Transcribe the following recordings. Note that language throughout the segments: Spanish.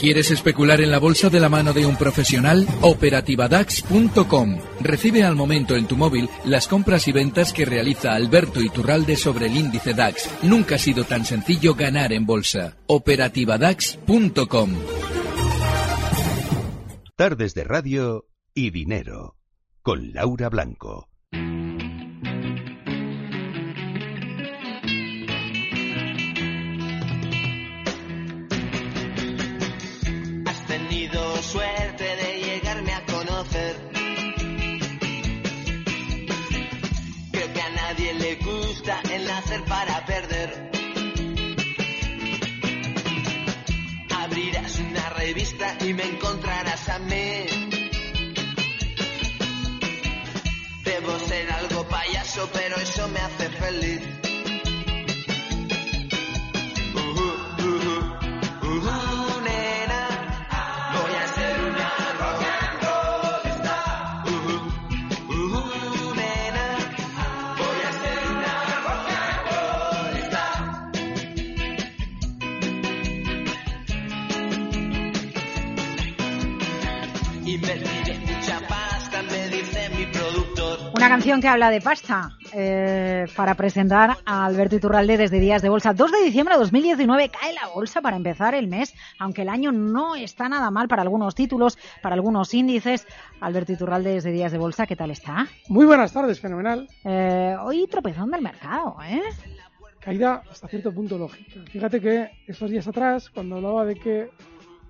¿Quieres especular en la bolsa de la mano de un profesional? Operativadax.com. Recibe al momento en tu móvil las compras y ventas que realiza Alberto Iturralde sobre el índice DAX. Nunca ha sido tan sencillo ganar en bolsa. Operativadax.com. Tardes de radio y dinero con Laura Blanco. Y me encontrarás a mí. Debo ser algo canción que habla de pasta eh, para presentar a Alberto Iturralde desde Días de Bolsa. 2 de diciembre de 2019 cae la bolsa para empezar el mes, aunque el año no está nada mal para algunos títulos, para algunos índices. Alberto Iturralde desde Días de Bolsa, ¿qué tal está? Muy buenas tardes, fenomenal. Eh, hoy tropezón del mercado, ¿eh? Caída hasta cierto punto lógica. Fíjate que estos días atrás, cuando hablaba de que,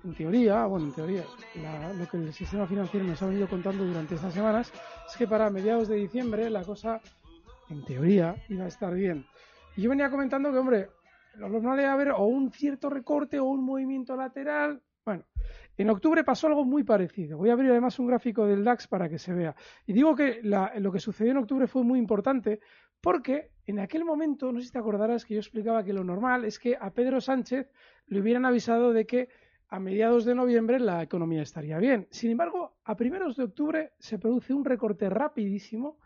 en teoría, bueno, en teoría, la- lo que el sistema financiero nos ha venido contando durante estas semanas, es que para mediados de diciembre la cosa, en teoría, iba a estar bien. Y yo venía comentando que, hombre, lo normal era ver o un cierto recorte o un movimiento lateral. Bueno, en octubre pasó algo muy parecido. Voy a abrir además un gráfico del DAX para que se vea. Y digo que la- lo que sucedió en octubre fue muy importante porque en aquel momento, no sé si te acordarás que yo explicaba que lo normal es que a Pedro Sánchez le hubieran avisado de que a mediados de noviembre la economía estaría bien. Sin embargo, a primeros de octubre se produce un recorte rapidísimo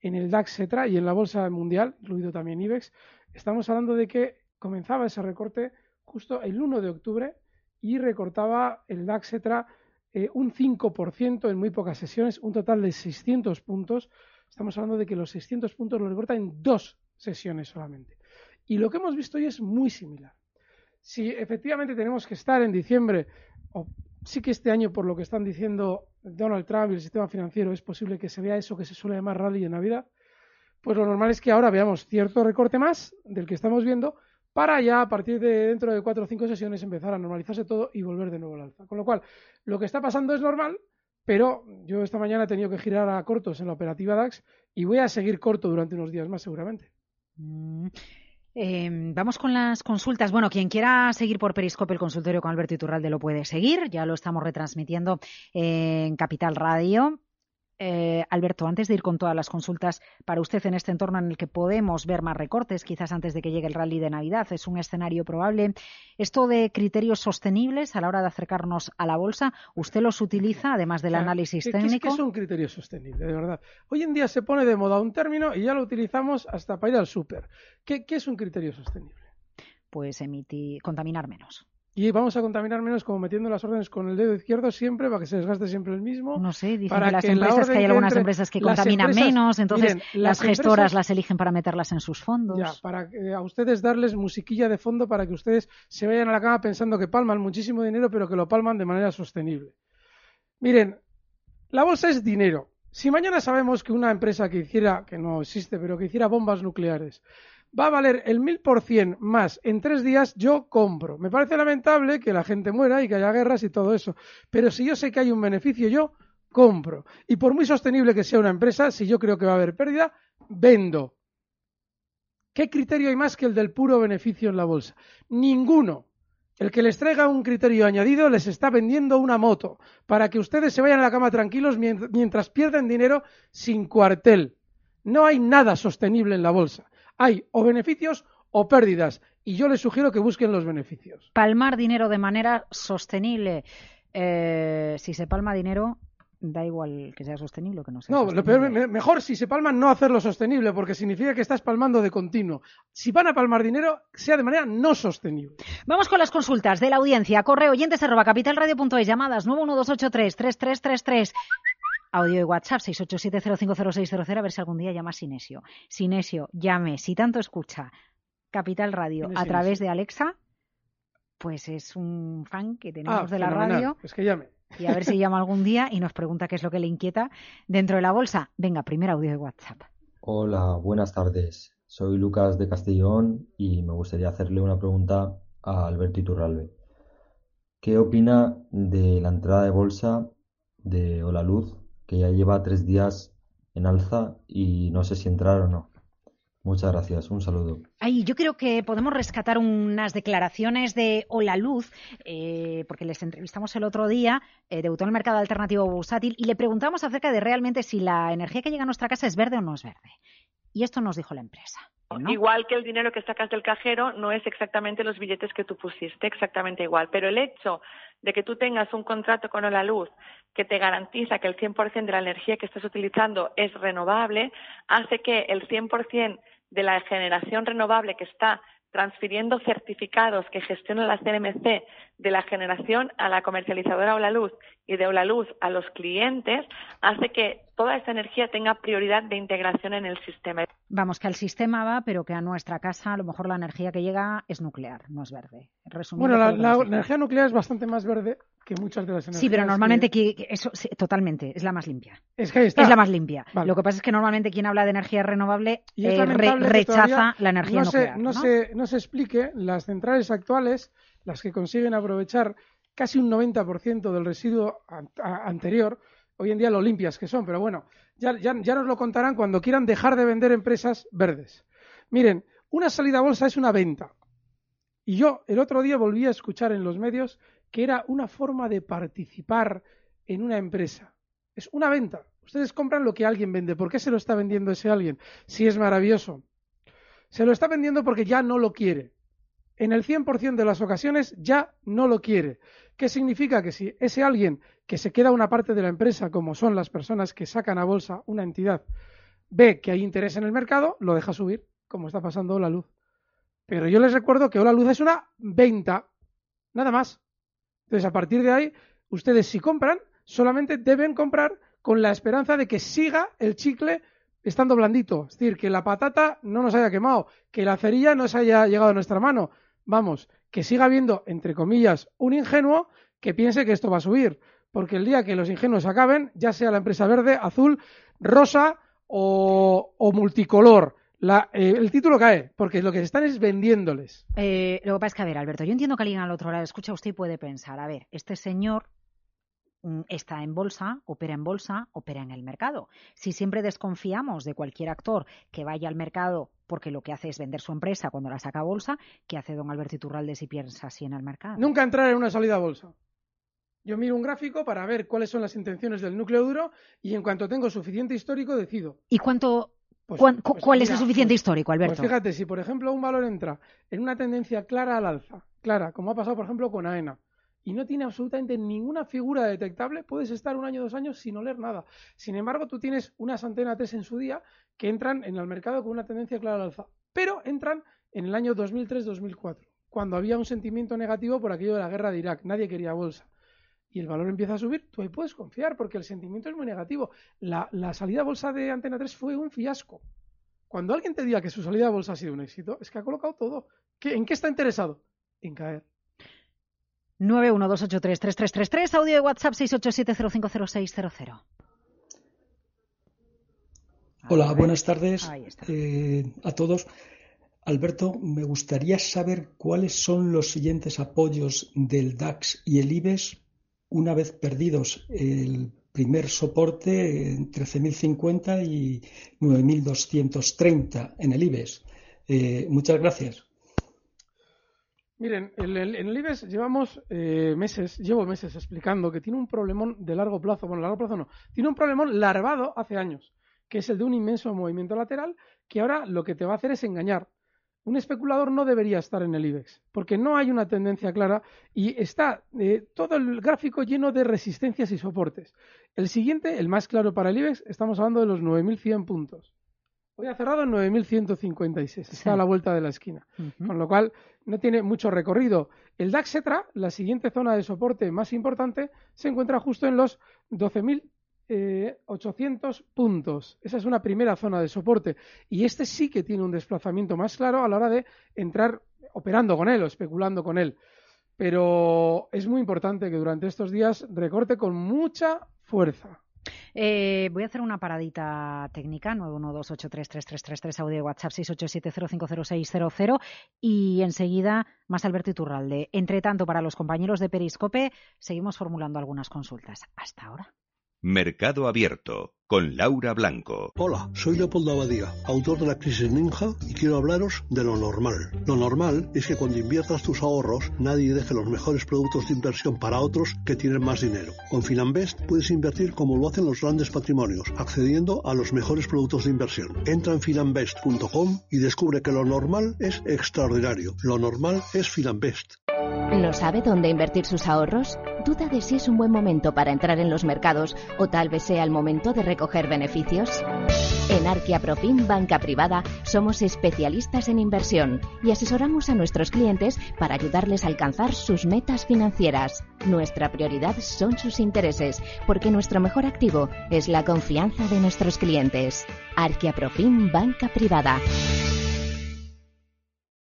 en el DAX Cetra y en la bolsa mundial, incluido también IBEX. Estamos hablando de que comenzaba ese recorte justo el 1 de octubre y recortaba el DAX Cetra eh, un 5% en muy pocas sesiones, un total de 600 puntos. Estamos hablando de que los 600 puntos los recorta en dos sesiones solamente. Y lo que hemos visto hoy es muy similar. Si efectivamente tenemos que estar en diciembre, o sí que este año, por lo que están diciendo Donald Trump y el sistema financiero, es posible que se vea eso que se suele llamar rally de Navidad, pues lo normal es que ahora veamos cierto recorte más del que estamos viendo para ya a partir de dentro de cuatro o cinco sesiones empezar a normalizarse todo y volver de nuevo al alza. Con lo cual, lo que está pasando es normal, pero yo esta mañana he tenido que girar a cortos en la operativa DAX y voy a seguir corto durante unos días más seguramente. Mm. Eh, vamos con las consultas. Bueno, quien quiera seguir por Periscope el consultorio con Alberto Iturralde lo puede seguir. Ya lo estamos retransmitiendo en Capital Radio. Eh, Alberto, antes de ir con todas las consultas, para usted en este entorno en el que podemos ver más recortes, quizás antes de que llegue el rally de Navidad, es un escenario probable. Esto de criterios sostenibles a la hora de acercarnos a la bolsa, ¿usted los utiliza además del O sea, análisis ¿qué- qué es- técnico? ¿Qué es un criterio sostenible, de verdad? Hoy en día se pone de moda un término y ya lo utilizamos hasta para ir al súper. ¿Qué, qué es un criterio sostenible? Pues emitir, contaminar menos. Y vamos a contaminar menos como metiendo las órdenes con el dedo izquierdo siempre para que se desgaste siempre el mismo. No sé, dicen para que las que la empresas, que hay algunas entre- empresas que contaminan empresas- menos, entonces miren, las, las gestoras empresas- las eligen para meterlas en sus fondos. Ya, para que- a ustedes darles musiquilla de fondo para que ustedes se vayan a la cama pensando que palman muchísimo dinero, pero que lo palman de manera sostenible. Miren, la bolsa es dinero. Si mañana sabemos que una empresa que hiciera, que no existe, pero que hiciera bombas nucleares, va a valer el mil por cien más en tres días, yo compro. Me parece lamentable que la gente muera y que haya guerras y todo eso. Pero si yo sé que hay un beneficio, yo compro. Y por muy sostenible que sea una empresa, si yo creo que va a haber pérdida, vendo. ¿Qué criterio hay más que el del puro beneficio en la bolsa? Ninguno. El que les traiga un criterio añadido les está vendiendo una moto para que ustedes se vayan a la cama tranquilos mien- mientras pierden dinero sin cuartel. No hay nada sostenible en la bolsa. Hay o beneficios o pérdidas. Y yo les sugiero que busquen los beneficios. Palmar dinero de manera sostenible. Eh, si se palma dinero, da igual que sea sostenible o que no sea No, lo peor, sostenible. me- mejor si se palman no hacerlo sostenible, porque significa que estás palmando de continuo. Si van a palmar dinero, sea de manera no sostenible. Vamos con las consultas de la audiencia. Correo oyentes arroba capitalradio.es, llamadas 912833333. Audio y WhatsApp 687050600, a ver si algún día llama Sinesio. Sinesio, llame. Si tanto escucha Capital Radio ¿Quién es a través de Alexa, pues es un fan que tenemos Ah, de la fenomenal. radio. Es que llame. Y a ver si llama algún día y nos pregunta qué es lo que le inquieta dentro de la bolsa. Venga, primer audio de WhatsApp. Hola, buenas tardes. Soy Lucas de Castellón y me gustaría hacerle una pregunta a Alberto Iturralbe. ¿Qué opina de la entrada de bolsa de Holaluz, que ya lleva tres días en alza y no sé si entrar o no? Muchas gracias, un saludo. Ay, yo creo que podemos rescatar unas declaraciones de Hola Luz, eh, porque les entrevistamos el otro día, eh, debutó en el mercado alternativo bursátil y le preguntamos acerca de realmente si la energía que llega a nuestra casa es verde o no es verde. Y esto nos dijo la empresa. ¿no? Igual que el dinero que sacas del cajero no es exactamente los billetes que tú pusiste, exactamente igual. Pero el hecho de que tú tengas un contrato con la luz que te garantiza que el 100% de la energía que estás utilizando es renovable, hace que el 100% de la generación renovable que está transfiriendo certificados que gestiona la CNMC de la generación a la comercializadora Olaluz y de Olaluz a los clientes, hace que toda esa energía tenga prioridad de integración en el sistema. Vamos, que al sistema va, pero que a nuestra casa a lo mejor la energía que llega es nuclear, no es verde. Resumiendo Bueno, la, energía nuclear es bastante más verde que muchas de las energías. Sí, pero normalmente que- que eso sí, totalmente es la más limpia. Es que ahí está. Es la más limpia. Vale. Lo que pasa es que normalmente quien habla de energía renovable Y eh, re- rechaza la energía no nuclear. Se, no, ¿no? Se, no se explique las centrales actuales, las que consiguen aprovechar casi un 90% del residuo an- anterior, hoy en día lo limpias que son, pero bueno, ya, ya, ya nos lo contarán cuando quieran dejar de vender empresas verdes. Miren, una salida a bolsa es una venta. Y yo el otro día volví a escuchar en los medios que era una forma de participar en una empresa. Es una venta. Ustedes compran lo que alguien vende. ¿Por qué se lo está vendiendo ese alguien? Si es maravilloso. Se lo está vendiendo porque ya no lo quiere. En el 100% de las ocasiones ya no lo quiere. ¿Qué significa? Que si ese alguien que se queda una parte de la empresa, como son las personas que sacan a bolsa una entidad, ve que hay interés en el mercado, lo deja subir, como está pasando la luz. Pero yo les recuerdo que Hola Luz es una venta, nada más. Entonces, a partir de ahí, ustedes si compran, solamente deben comprar con la esperanza de que siga el chicle estando blandito. Es decir, que la patata no nos haya quemado, que la cerilla no se haya llegado a nuestra mano. Vamos, que siga habiendo, entre comillas, un ingenuo que piense que esto va a subir. Porque el día que los ingenuos acaben, ya sea la empresa verde, azul, rosa o, o multicolor, la- eh, el título cae, porque lo que están es vendiéndoles. Eh, lo que pasa es que, a ver, Alberto, yo entiendo que alguien al otro lado escucha usted y puede pensar, a ver, este señor mm, está en bolsa, opera en bolsa, opera en el mercado. Si siempre desconfiamos de cualquier actor que vaya al mercado porque lo que hace es vender su empresa cuando la saca a bolsa, ¿qué hace don Alberto Iturralde si piensa así en el mercado? Nunca entrar en una salida a bolsa. Yo miro un gráfico para ver cuáles son las intenciones del núcleo duro y en cuanto tengo suficiente histórico decido. ¿Y cuánto, Pues- pues cuál es el suficiente pues- histórico, Alberto? Pues fíjate, si por ejemplo un valor entra en una tendencia clara al alza, clara, como ha pasado por ejemplo con AENA, y no tiene absolutamente ninguna figura detectable, puedes estar un año o dos años sin oler nada. Sin embargo, tú tienes unas antenas 3 en su día que entran en el mercado con una tendencia clara al alza, pero entran en el año 2003-2004, cuando había un sentimiento negativo por aquello de la guerra de Irak, nadie quería bolsa. Y el valor empieza a subir, tú ahí puedes confiar porque el sentimiento es muy negativo. La, la salida a bolsa de Antena 3 fue un fiasco. Cuando alguien te diga que su salida a bolsa ha sido un éxito, es que ha colocado todo. ¿Qué- ¿En qué está interesado? En caer. 912833333, audio de WhatsApp 687050600. Hola, buenas tardes eh, a todos. Alberto, me gustaría saber cuáles son los siguientes apoyos del DAX y el IBEX una vez perdidos el primer soporte en 13.050 y 9.230 en el IBEX. Eh, muchas gracias. Miren, el- el- en el IBEX llevamos eh, meses, llevo meses explicando que tiene un problemón de largo plazo. Bueno, largo plazo no. Tiene un problemón larvado hace años, que es el de un inmenso movimiento lateral que ahora lo que te va a hacer es engañar. Un especulador no debería estar en el IBEX, porque no hay una tendencia clara y está eh, todo el gráfico lleno de resistencias y soportes. El siguiente, el más claro para el IBEX, estamos hablando de los 9.100 puntos. Hoy ha cerrado en 9.156, está a la vuelta de la esquina, con lo cual no tiene mucho recorrido. El DAX Etra, la siguiente zona de soporte más importante, se encuentra justo en los 12.000 800 eh, puntos. Esa es una primera zona de soporte. Y este sí que tiene un desplazamiento más claro a la hora de entrar operando con él o especulando con él. Pero es muy importante que durante estos días recorte con mucha fuerza. Eh, voy a hacer una paradita técnica, 912833333, audio WhatsApp 687050600 y enseguida más Alberto Iturralde. Entre tanto, para los compañeros de Periscope, seguimos formulando algunas consultas. Hasta ahora. Mercado Abierto con Laura Blanco. Hola, soy Leopoldo Abadía, autor de La Crisis Ninja y quiero hablaros de lo normal. Lo normal es que cuando inviertas tus ahorros nadie deje los mejores productos de inversión para otros que tienen más dinero. Con Finanbest puedes invertir como lo hacen los grandes patrimonios, accediendo a los mejores productos de inversión. Entra en finanbest.com y descubre que lo normal es extraordinario. Lo normal es Finanbest. ¿No sabe dónde invertir sus ahorros? ¿Duda de si es un buen momento para entrar en los mercados o tal vez sea el momento de recoger beneficios? En Arquia Profim Banca Privada somos especialistas en inversión y asesoramos a nuestros clientes para ayudarles a alcanzar sus metas financieras. Nuestra prioridad son sus intereses, porque nuestro mejor activo es la confianza de nuestros clientes. Arquia Profim Banca Privada.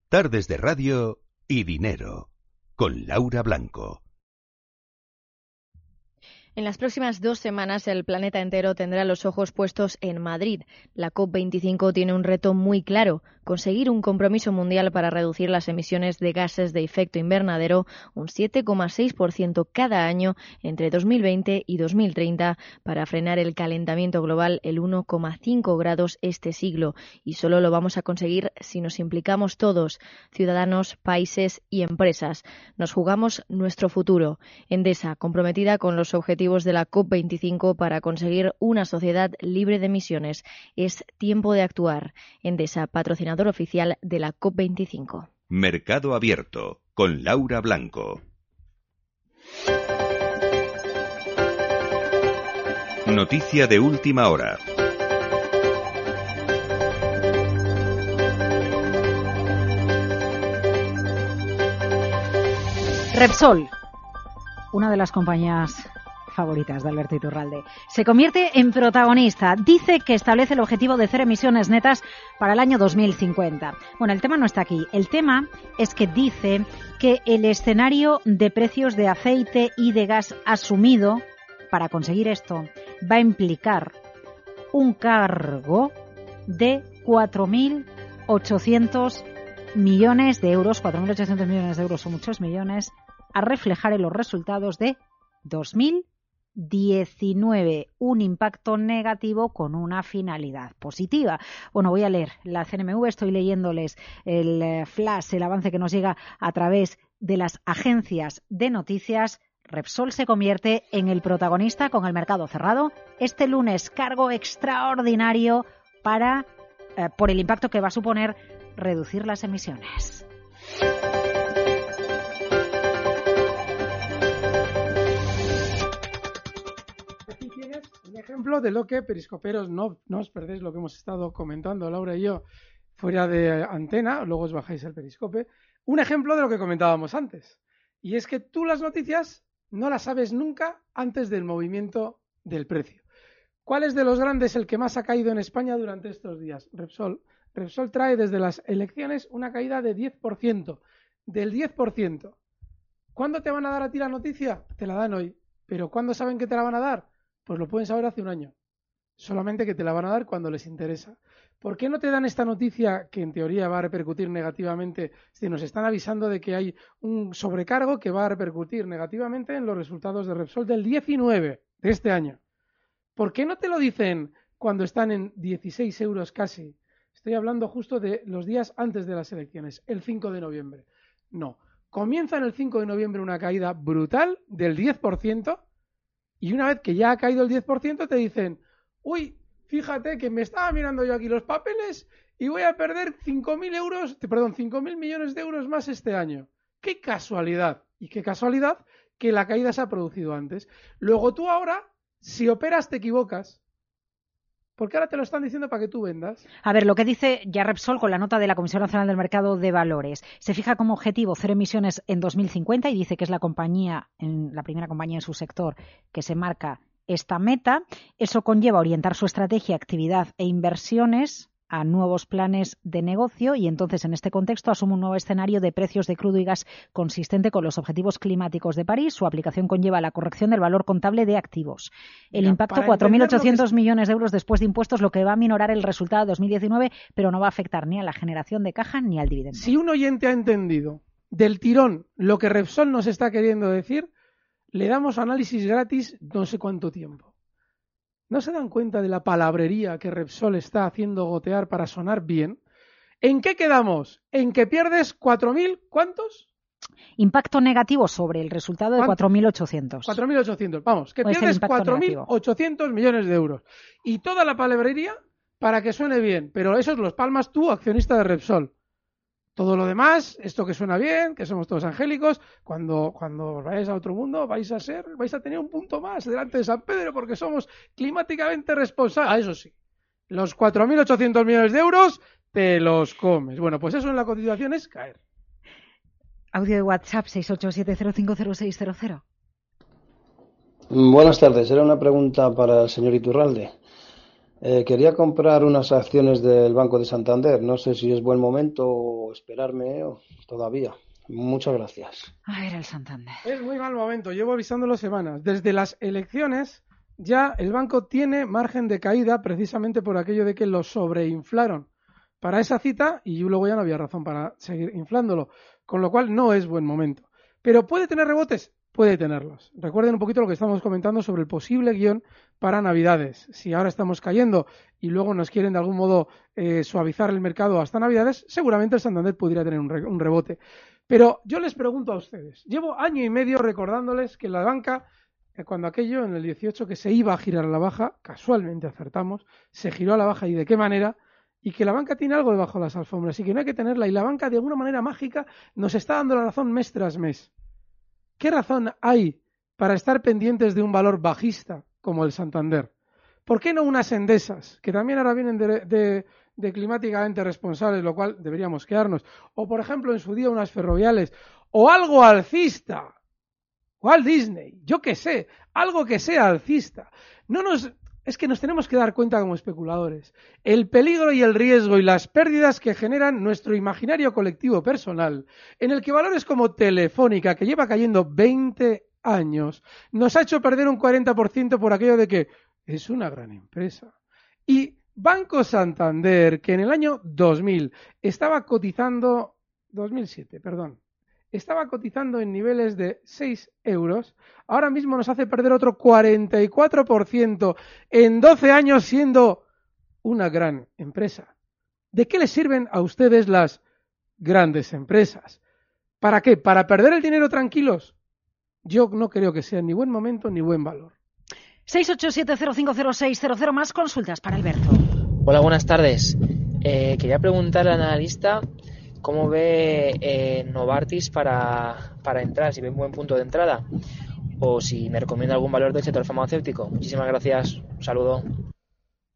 Tardes de radio y dinero con Laura Blanco. En las próximas dos semanas el planeta entero tendrá los ojos puestos en Madrid. La COP25 tiene un reto muy claro, conseguir un compromiso mundial para reducir las emisiones de gases de efecto invernadero un 7,6% cada año entre 2020 y 2030 para frenar el calentamiento global el 1,5 grados este siglo. Y solo lo vamos a conseguir si nos implicamos todos, ciudadanos, países y empresas. Nos jugamos nuestro futuro. Endesa, comprometida con los objetivos de la COP25 para conseguir una sociedad libre de emisiones. Es tiempo de actuar. Endesa, patrocinador oficial de la COP25. Mercado Abierto con Laura Blanco. Noticia de última hora. Repsol, una de las compañías favoritas de Alberto Iturralde. Se convierte en protagonista. Dice que establece el objetivo de cero emisiones netas para el año 2050. Bueno, el tema no está aquí. El tema es que dice que el escenario de precios de aceite y de gas asumido para conseguir esto va a implicar un cargo de 4.800 millones de euros, 4.800 millones de euros son muchos millones, a reflejar en los resultados de 2000 19, un impacto negativo con una finalidad positiva. Bueno, voy a leer la CNMV, estoy leyéndoles el eh, flash, el avance que nos llega a través de las agencias de noticias. Repsol se convierte en el protagonista con el mercado cerrado. Este lunes, cargo extraordinario para, eh, por el impacto que va a suponer reducir las emisiones. Ejemplo de lo que, periscoperos, no, no os perdéis lo que hemos estado comentando Laura y yo fuera de antena, luego os bajáis el periscope. Un ejemplo de lo que comentábamos antes. Y es que tú las noticias no las sabes nunca antes del movimiento del precio. ¿Cuál es de los grandes el que más ha caído en España durante estos días? Repsol. Repsol trae desde las elecciones una caída de 10%. Del 10%. ¿Cuándo te van a dar a ti la noticia? Te la dan hoy. ¿Pero cuándo saben que te la van a dar? Pues lo pueden saber hace un año. Solamente que te la van a dar cuando les interesa. ¿Por qué no te dan esta noticia que en teoría va a repercutir negativamente si nos están avisando de que hay un sobrecargo que va a repercutir negativamente en los resultados de Repsol del 19 de este año? ¿Por qué no te lo dicen cuando están en 16 euros casi? Estoy hablando justo de los días antes de las elecciones, el 5 de noviembre. No. Comienza en el 5 de noviembre una caída brutal del 10% y una vez que ya ha caído el 10%, te dicen, uy, fíjate que me estaba mirando yo aquí los papeles y voy a perder 5.000 euros, perdón, 5.000 millones de euros más este año. ¡Qué casualidad! Y qué casualidad que la caída se ha producido antes. Luego tú ahora, si operas, te equivocas. Porque ahora te lo están diciendo para que tú vendas. A ver, lo que dice ya Repsol con la nota de la Comisión Nacional del Mercado de Valores. Se fija como objetivo cero emisiones en 2050 y dice que es la compañía, en, la primera compañía en su sector que se marca esta meta. Eso conlleva orientar su estrategia, actividad e inversiones a nuevos planes de negocio y entonces en este contexto asume un nuevo escenario de precios de crudo y gas consistente con los objetivos climáticos de París. Su aplicación conlleva la corrección del valor contable de activos. El Mira, impacto, para 4.800 que- millones de euros después de impuestos, lo que va a minorar el resultado de 2019, pero no va a afectar ni a la generación de caja ni al dividendo. Si un oyente ha entendido del tirón lo que Repsol nos está queriendo decir, le damos análisis gratis no sé cuánto tiempo. ¿No se dan cuenta de la palabrería que Repsol está haciendo gotear para sonar bien? ¿En qué quedamos? ¿En que pierdes 4.000? ¿Cuántos? Impacto negativo sobre el resultado de ¿Cuánto? 4.800. 4.800. Vamos, que ¿Cuál es pierdes impacto negativo? 4.800 millones de euros. Y toda la palabrería para que suene bien. Pero esos los palmas tú, accionista de Repsol. Todo lo demás, esto que suena bien, que somos todos angélicos, cuando, cuando os vayáis a otro mundo vais a ser, vais a tener un punto más delante de San Pedro porque somos climáticamente responsables. Ah, eso sí, los 4.800 millones de euros te los comes. Bueno, pues eso en la cotización es caer. Audio de WhatsApp 687050600. Buenas tardes, era una pregunta para el señor Iturralde. Eh, quería comprar unas acciones del Banco de Santander. No sé si es buen momento o esperarme o todavía. Muchas gracias. A ver, el Santander. Es muy mal momento, llevo avisándolo semanas. Desde las elecciones ya el banco tiene margen de caída precisamente por aquello de que lo sobreinflaron para esa cita y luego ya no había razón para seguir inflándolo, con lo cual no es buen momento. Pero puede tener rebotes, puede tenerlos. Recuerden un poquito lo que estamos comentando sobre el posible guion para Navidades. Si ahora estamos cayendo y luego nos quieren de algún modo eh, suavizar el mercado hasta Navidades, seguramente el Santander pudiera tener un, re- un rebote. Pero yo les pregunto a ustedes, llevo año y medio recordándoles que la banca, eh, cuando aquello en el 18 que se iba a girar a la baja, casualmente acertamos, se giró a la baja y de qué manera, y que la banca tiene algo debajo de las alfombras y que no hay que tenerla, y la banca de alguna manera mágica nos está dando la razón mes tras mes. ¿Qué razón hay para estar pendientes de un valor bajista como el Santander? ¿Por qué no unas endesas, que también ahora vienen de, de- climáticamente responsables, lo cual deberíamos quedarnos? O, por ejemplo, en su día unas ferroviales, o algo alcista, o al Disney, yo qué sé, algo que sea alcista. No nos, es que nos tenemos que dar cuenta como especuladores. El peligro y el riesgo y las pérdidas que generan nuestro imaginario colectivo personal, en el que valores como Telefónica, que lleva cayendo 20 años, nos ha hecho perder un 40% por aquello de que es una gran empresa. Y Banco Santander, que en el año 2000 estaba cotizando, 2007, perdón, estaba cotizando en niveles de 6 euros, ahora mismo nos hace perder otro 44% en 12 años siendo una gran empresa. ¿De qué les sirven a ustedes las grandes empresas? ¿Para qué? ¿Para perder el dinero tranquilos? Yo no creo que sea ni buen momento ni buen valor. 687050600 más consultas para Alberto. Hola, buenas tardes. Eh, quería preguntarle al analista cómo ve eh, Novartis para, para entrar, si ve un buen punto de entrada o si me recomienda algún valor del sector farmacéutico. Muchísimas gracias. Un saludo.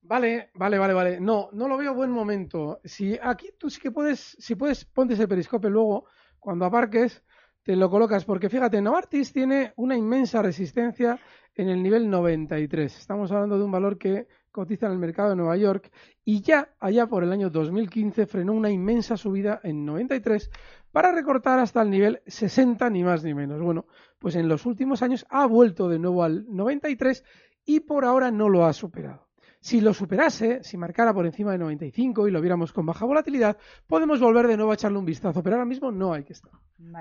Vale, vale, vale, vale. No, no lo veo buen momento. Si aquí tú sí que puedes, si puedes, ponte ese periscope luego, cuando aparques, te lo colocas, porque fíjate, Novartis tiene una inmensa resistencia en el nivel 93. Estamos hablando de un valor que cotiza en el mercado de Nueva York y ya allá por el año 2015 frenó una inmensa subida en 93 para recortar hasta el nivel 60 ni más ni menos. Bueno, pues en los últimos años ha vuelto de nuevo al 93 y por ahora no lo ha superado. Si lo superase, si marcara por encima de 95 y lo viéramos con baja volatilidad, podemos volver de nuevo a echarle un vistazo, pero ahora mismo no hay que estar.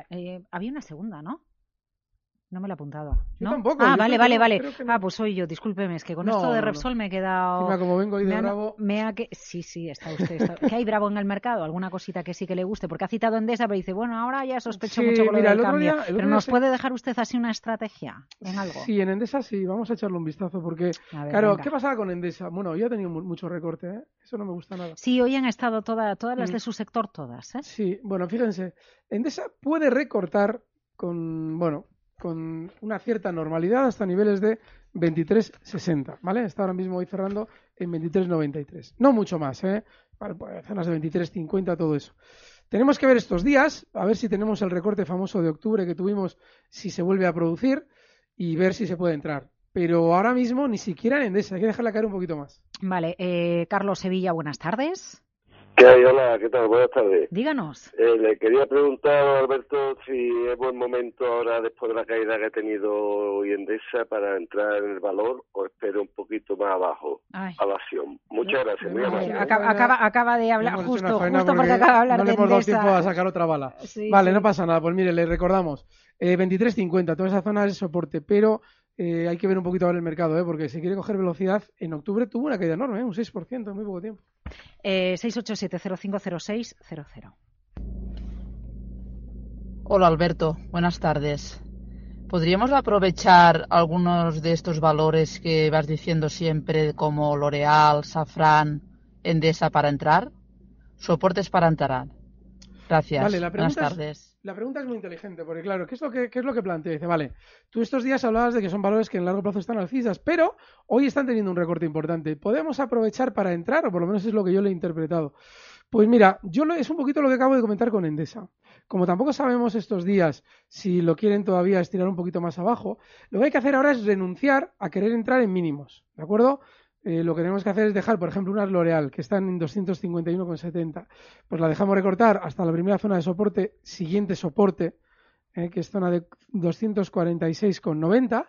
Eh, había una segunda, ¿no? No me lo he apuntado. Yo ¿no? tampoco, Ah, yo vale, vale, vale. no. Ah, pues soy yo, discúlpeme, es que con No, esto de. Repsol me he quedado... Encima, como vengo hoy de me ha- bravo- me ha que... Sí, sí, está usted. está- ¿Qué hay bravo en el mercado? ¿Alguna cosita que sí que le guste? Porque ha citado Endesa, pero dice, bueno, ahora ya sospecho Sí, mucho con lo mira, del el otro cambio. día- pero ¿nos se- puede dejar usted así una estrategia en algo? Sí, en Endesa sí, vamos a echarle un vistazo porque, ver, claro, venga. ¿qué pasaba con Endesa? Bueno, yo he tenido mu- mucho recorte, ¿eh? Eso no me gusta nada. Sí, hoy han estado toda, todas las Mm. de su sector, todas, ¿eh? Sí, bueno, fíjense, Endesa puede recortar con, bueno, con una cierta normalidad hasta niveles de 23.60, ¿vale? Está ahora mismo hoy cerrando en 23.93. No mucho más, ¿eh? Vale, pues, zonas de 23.50, todo eso. Tenemos que ver estos días, a ver si tenemos el recorte famoso de octubre que tuvimos, si se vuelve a producir y ver si se puede entrar. Pero ahora mismo ni siquiera en Endesa, hay que dejarla caer un poquito más. Vale, eh, Carlos Sevilla, buenas tardes. ¿Qué hay? Hola, ¿qué tal? Buenas tardes. Díganos. Eh, le quería preguntar a Alberto si es buen momento ahora, después de la caída que ha tenido hoy Endesa, para entrar en el valor o espero un poquito más abajo Ay. a la acción. Muchas gracias, muy amable. acaba, acaba- acaba de hablar, hecho justo, justo porque acaba de hablar no de le hemos dado Endesa. tiempo a sacar otra bala. Sí, vale, sí. no pasa nada. Pues mire, le recordamos. Eh, 23.50, toda esa zona es soporte, pero eh, hay que ver un poquito ahora el mercado, ¿eh? porque si quiere coger velocidad, en octubre tuvo una caída enorme, ¿eh? un 6% en muy poco tiempo. Eh, 687-050600. Hola Alberto, buenas tardes. ¿Podríamos aprovechar algunos de estos valores que vas diciendo siempre como L'Oreal, Safran, Endesa para entrar? Soportes para entrar. Gracias. Vale, la buenas pregunta, es, tardes. La pregunta es muy inteligente, porque claro, ¿qué es, lo que, ¿qué es lo que plantea? Dice, vale, tú estos días hablabas de que son valores que en largo plazo están alcistas, pero hoy están teniendo un recorte importante. ¿Podemos aprovechar para entrar? O por lo menos es lo que yo le he interpretado. Pues mira, yo lo, es un poquito lo que acabo de comentar con Endesa. Como tampoco sabemos estos días si lo quieren todavía estirar un poquito más abajo, lo que hay que hacer ahora es renunciar a querer entrar en mínimos, ¿de acuerdo? Eh, lo que tenemos que hacer es dejar, por ejemplo, unas L'Oreal que están en 251,70. Pues la dejamos recortar hasta la primera zona de soporte, siguiente soporte, eh, que es zona de 246,90.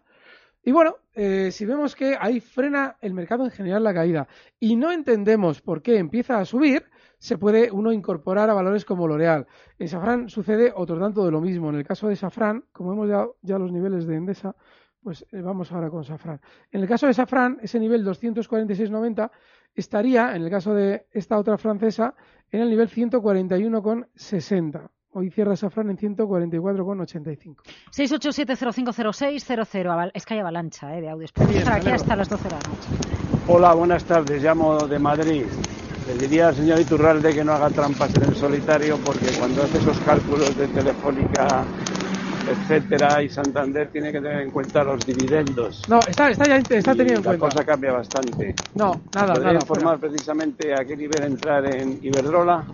Y bueno, eh, si vemos que ahí frena el mercado en general la caída y no entendemos por qué empieza a subir, se puede uno incorporar a valores como L'Oreal. En Safran sucede otro tanto de lo mismo. En el caso de Safran, como hemos ya, ya los niveles de Endesa, pues eh, vamos ahora con Safran. En el caso de Safran, ese nivel 246,90 estaría, en el caso de esta otra francesa, en el nivel 141,60. Hoy cierra Safran en 144,85. 687-050600. Aval- Es que hay avalancha eh, de audios. Podemos Bien, estar aquí alegro. hasta las 12 de la noche. Hola, buenas tardes. Llamo de Madrid. Le diría al señor Iturralde que no haga trampas en el solitario porque cuando hace esos cálculos de Telefónica, etcétera, y Santander tiene que tener en cuenta los dividendos. No, está, está ya está Y tenido en la cuenta. cosa cambia bastante. No, nada, ¿Podría nada. informar precisamente a qué nivel entrar en Iberdrola?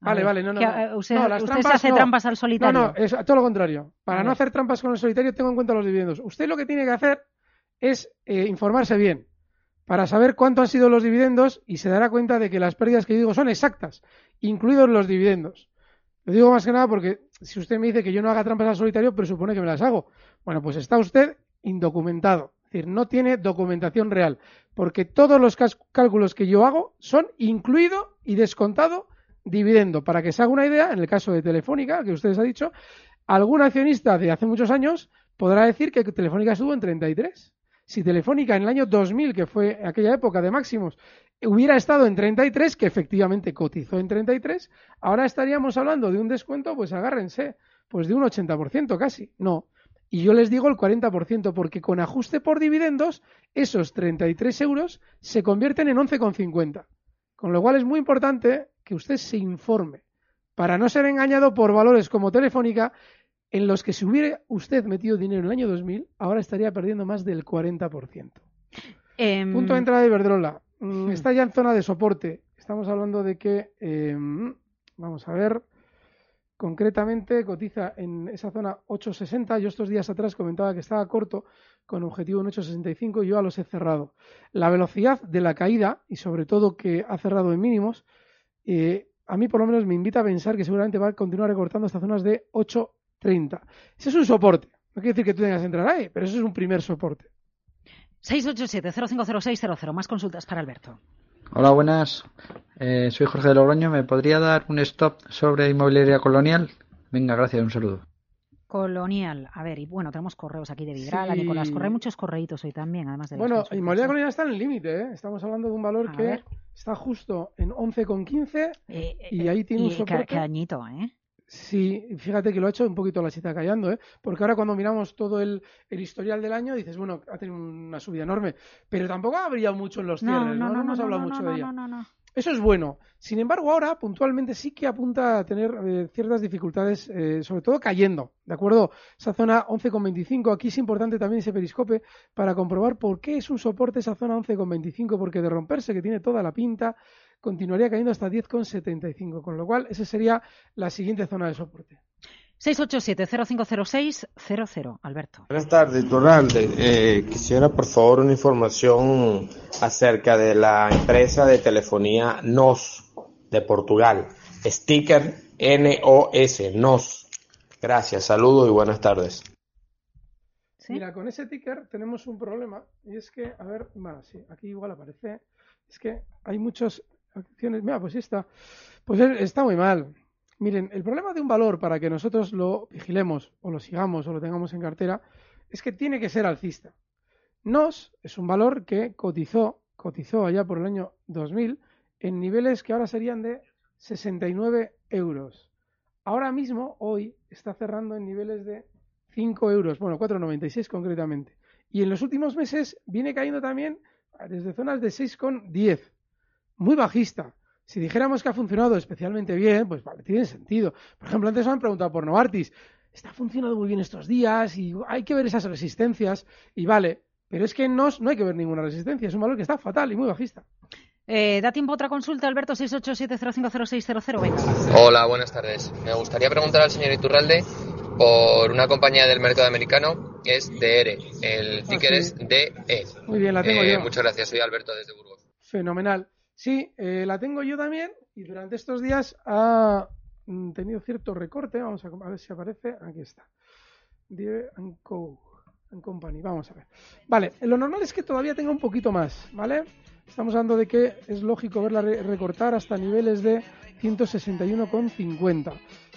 Vale, vale, no, no. Eh, usted- No, las usted se hace no. trampas al solitario. No, no, es todo lo contrario. Para no hacer trampas con el solitario, tengo en cuenta los dividendos. Usted lo que tiene que hacer es eh, informarse bien para saber cuánto han sido los dividendos y se dará cuenta de que las pérdidas que yo digo son exactas, incluidos los dividendos. Lo digo más que nada porque si usted me dice que yo no haga trampas al solitario, presupone que me las hago. Bueno, pues está usted indocumentado. Es decir, no tiene documentación real. Porque todos los cálculos que yo hago son incluido y descontado dividendo. Para que se haga una idea, en el caso de Telefónica, que ustedes ha dicho, algún accionista de hace muchos años podrá decir que Telefónica estuvo en 33. Si Telefónica en el año 2000, que fue aquella época de máximos, hubiera estado en 33, que efectivamente cotizó en 33, ahora estaríamos hablando de un descuento, pues agárrense, pues de un 80% casi. No. Y yo les digo el 40%, porque con ajuste por dividendos, esos 33 euros se convierten en 11,50. Con lo cual es muy importante que usted se informe para no ser engañado por valores como Telefónica, en los que si hubiera usted metido dinero en el año 2000, ahora estaría perdiendo más del 40%. Em, Punto de entrada de Iberdrola. Mm, Está ya en zona de soporte. Estamos hablando de que, em, vamos a ver, concretamente cotiza en esa zona 860. Yo estos días atrás comentaba que estaba corto con objetivo en 865 y yo ya los he cerrado. La velocidad de la caída y sobre todo que ha cerrado en mínimos, eh, a mí por lo menos me invita a pensar que seguramente va a continuar recortando estas zonas de 830. Ese es un soporte. No quiere decir que tú tengas que entrar ahí, pero eso es un primer soporte. 687-050600. Más consultas para Alberto. Hola, buenas. Eh, soy Jorge de Logroño. ¿Me podría dar un stop sobre inmobiliaria colonial? Venga, gracias, un saludo. Colonial, a ver, y bueno, tenemos correos aquí de Vidrala, Sí. Nicolás Correa, hay muchos correitos hoy también, además de Bueno, Inmobiliaria ¿eh? Colonial está en el límite, ¿eh? Estamos hablando de un valor A que ver. está justo en 11,15 y ahí tiene un Y ca- soporte. cada añito, ¿eh? Sí, fíjate que lo ha hecho un poquito la chita callando, ¿eh? Porque ahora cuando miramos todo el, el historial del año dices, bueno, ha tenido una subida enorme, pero tampoco ha brillado mucho en los cierres, ¿no? no, no, hemos no, hablado no, mucho no, de ella. no, no, no. Eso es bueno. Sin embargo, ahora puntualmente sí que apunta a tener eh, ciertas dificultades, eh, sobre todo cayendo, ¿de acuerdo? Esa zona 11,25, aquí es importante también ese periscope para comprobar por qué es un soporte esa zona 11,25, porque de romperse, que tiene toda la pinta, continuaría cayendo hasta 10,75, con lo cual esa sería la siguiente zona de soporte. 687-0506-00, Alberto. Buenas tardes, Iturralde. Eh, quisiera por favor una información acerca de la empresa de telefonía NOS de Portugal. Sticker N-O-S, NOS. Gracias, saludos y buenas tardes. Mira, con ese ticker tenemos un problema y es que, a ver, bueno, sí, aquí igual aparece, es que hay muchas acciones, mira, pues sí está, pues es- está muy mal. Miren, el problema de un valor para que nosotros lo vigilemos o lo sigamos o lo tengamos en cartera es que tiene que ser alcista. NOS es un valor que cotizó, cotizó allá por el año 2000 en niveles que ahora serían de 69 euros. Ahora mismo, hoy, está cerrando en niveles de 5 euros, bueno, 4,96 concretamente. Y en los últimos meses viene cayendo también desde zonas de 6,10. Muy bajista. Si dijéramos que ha funcionado especialmente bien, pues vale, tiene sentido. Por ejemplo, antes me han preguntado por Novartis. Está funcionando muy bien estos días y hay que ver esas resistencias. Y vale, pero es que no, no hay que ver ninguna resistencia. Es un valor que está fatal y muy bajista. Eh, da tiempo a otra consulta, Alberto, 687-050600, venga. Hola, buenas tardes. Me gustaría preguntar al señor Iturralde por una compañía del mercado americano que es DERE. El ticker sí. es DE. Muy bien, la tengo Eh, yo. Muchas gracias, soy Alberto desde Burgos. Fenomenal. Sí, eh, la tengo yo también y durante estos días ha mm, tenido cierto recorte. Vamos a, ver si aparece. Aquí está. Deere and Co. and Company. Vamos a ver. Vale, lo normal es que todavía tenga un poquito más, ¿vale? Estamos hablando de que es lógico verla re- recortar hasta niveles de 161,50.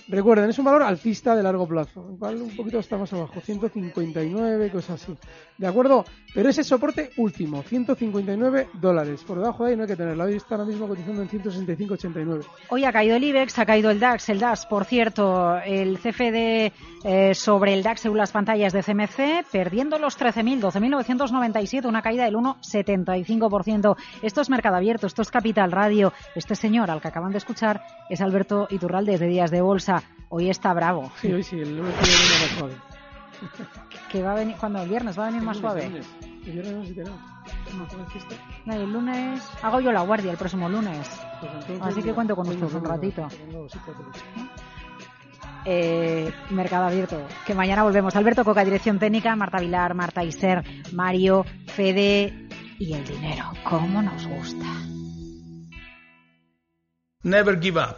Recuerden, es un valor alcista de largo plazo, un poquito está más abajo, 159, cosas así. ¿De acuerdo? Pero ese soporte último, 159 dólares. Por debajo de ahí no hay que tenerlo. Ahí está ahora mismo cotizando en 165,89. Hoy ha caído el IBEX, ha caído el DAX, el DAX, por cierto, el CFD eh, sobre el DAX según las pantallas de CMC, perdiendo los 13.000, 12.997, una caída del 1,75%. Esto es Mercado Abierto, esto es Capital Radio. Este señor al que acaban de escuchar es Alberto Iturralde de Días de Bolsa. Hoy está bravo. Sí, hoy sí, el lunes viene más suave. Que va a venir, cuando el viernes va a venir más suave. el lunes. El viernes no sé si tenemos. No, el lunes hago yo la guardia el próximo lunes. Pues entonces, Así que cuento con ustedes un ratito. eh, Mercado Abierto, que mañana volvemos. Alberto Coca, dirección técnica, Marta Vilar, Marta Iser, Mario, Fede y el dinero. ¿Cómo nos gusta? Never give up.